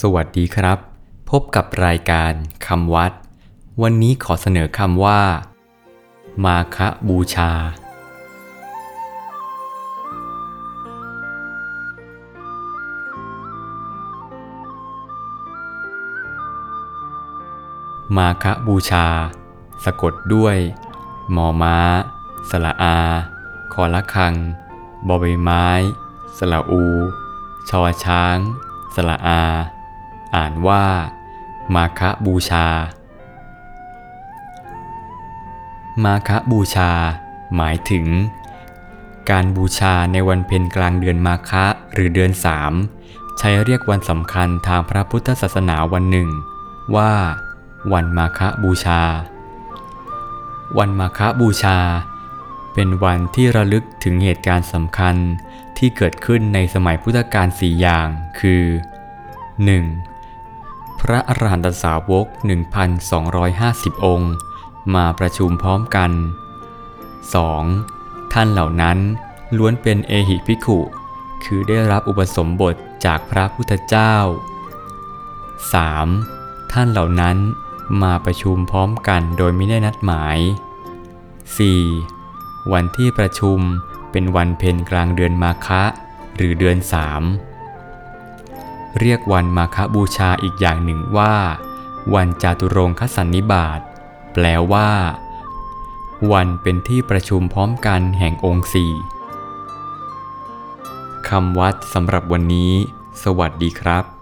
สวัสดีครับ พบกับรายการคำวัด วันนี้ขอเสนอคำว่า มาคะบูชา มาคะบูชา สะกดด้วยมอม้า สละอา คอละคัง บอใบไม้ สละอู ชอช้าง สละอา อ่านว่า มาคบูชา มาคบูชา หมายถึง การบูชาในวันเพ็ญกลางเดือนมาคะหรือเดือนสามใช้เรียกวันสำคัญทางพระพุทธศาสนาวันหนึ่ง ว่า วันมาคบูชา วันมาคบูชา เป็นวันที่ระลึกถึงเหตุการณ์สำคัญที่เกิดขึ้นในสมัยพุทธกาลสี่อย่าง คือ 1. พระอรหันตสาวก 1,250 องค์ มาประชุมพร้อมกัน 2. ท่านเหล่านั้นล้วนเป็นเอหิภิกขุ คือได้รับอุปสมบทจากพระพุทธเจ้า 3. ท่านเหล่านั้นมาประชุมพร้อมกันโดยไม่ได้นัดหมาย 4. วันที่ประชุมเป็นวันเพ็ญกลางเดือนมาคะ หรือเดือนสาม เรียกวันมาคบูชาอีกอย่างหนึ่งว่า วันจาตุรงคสันนิบาต แปลว่า วันเป็นที่ประชุมพร้อมกันแห่งองค์สี่คำวัดสำหรับวันนี้ สวัสดีครับ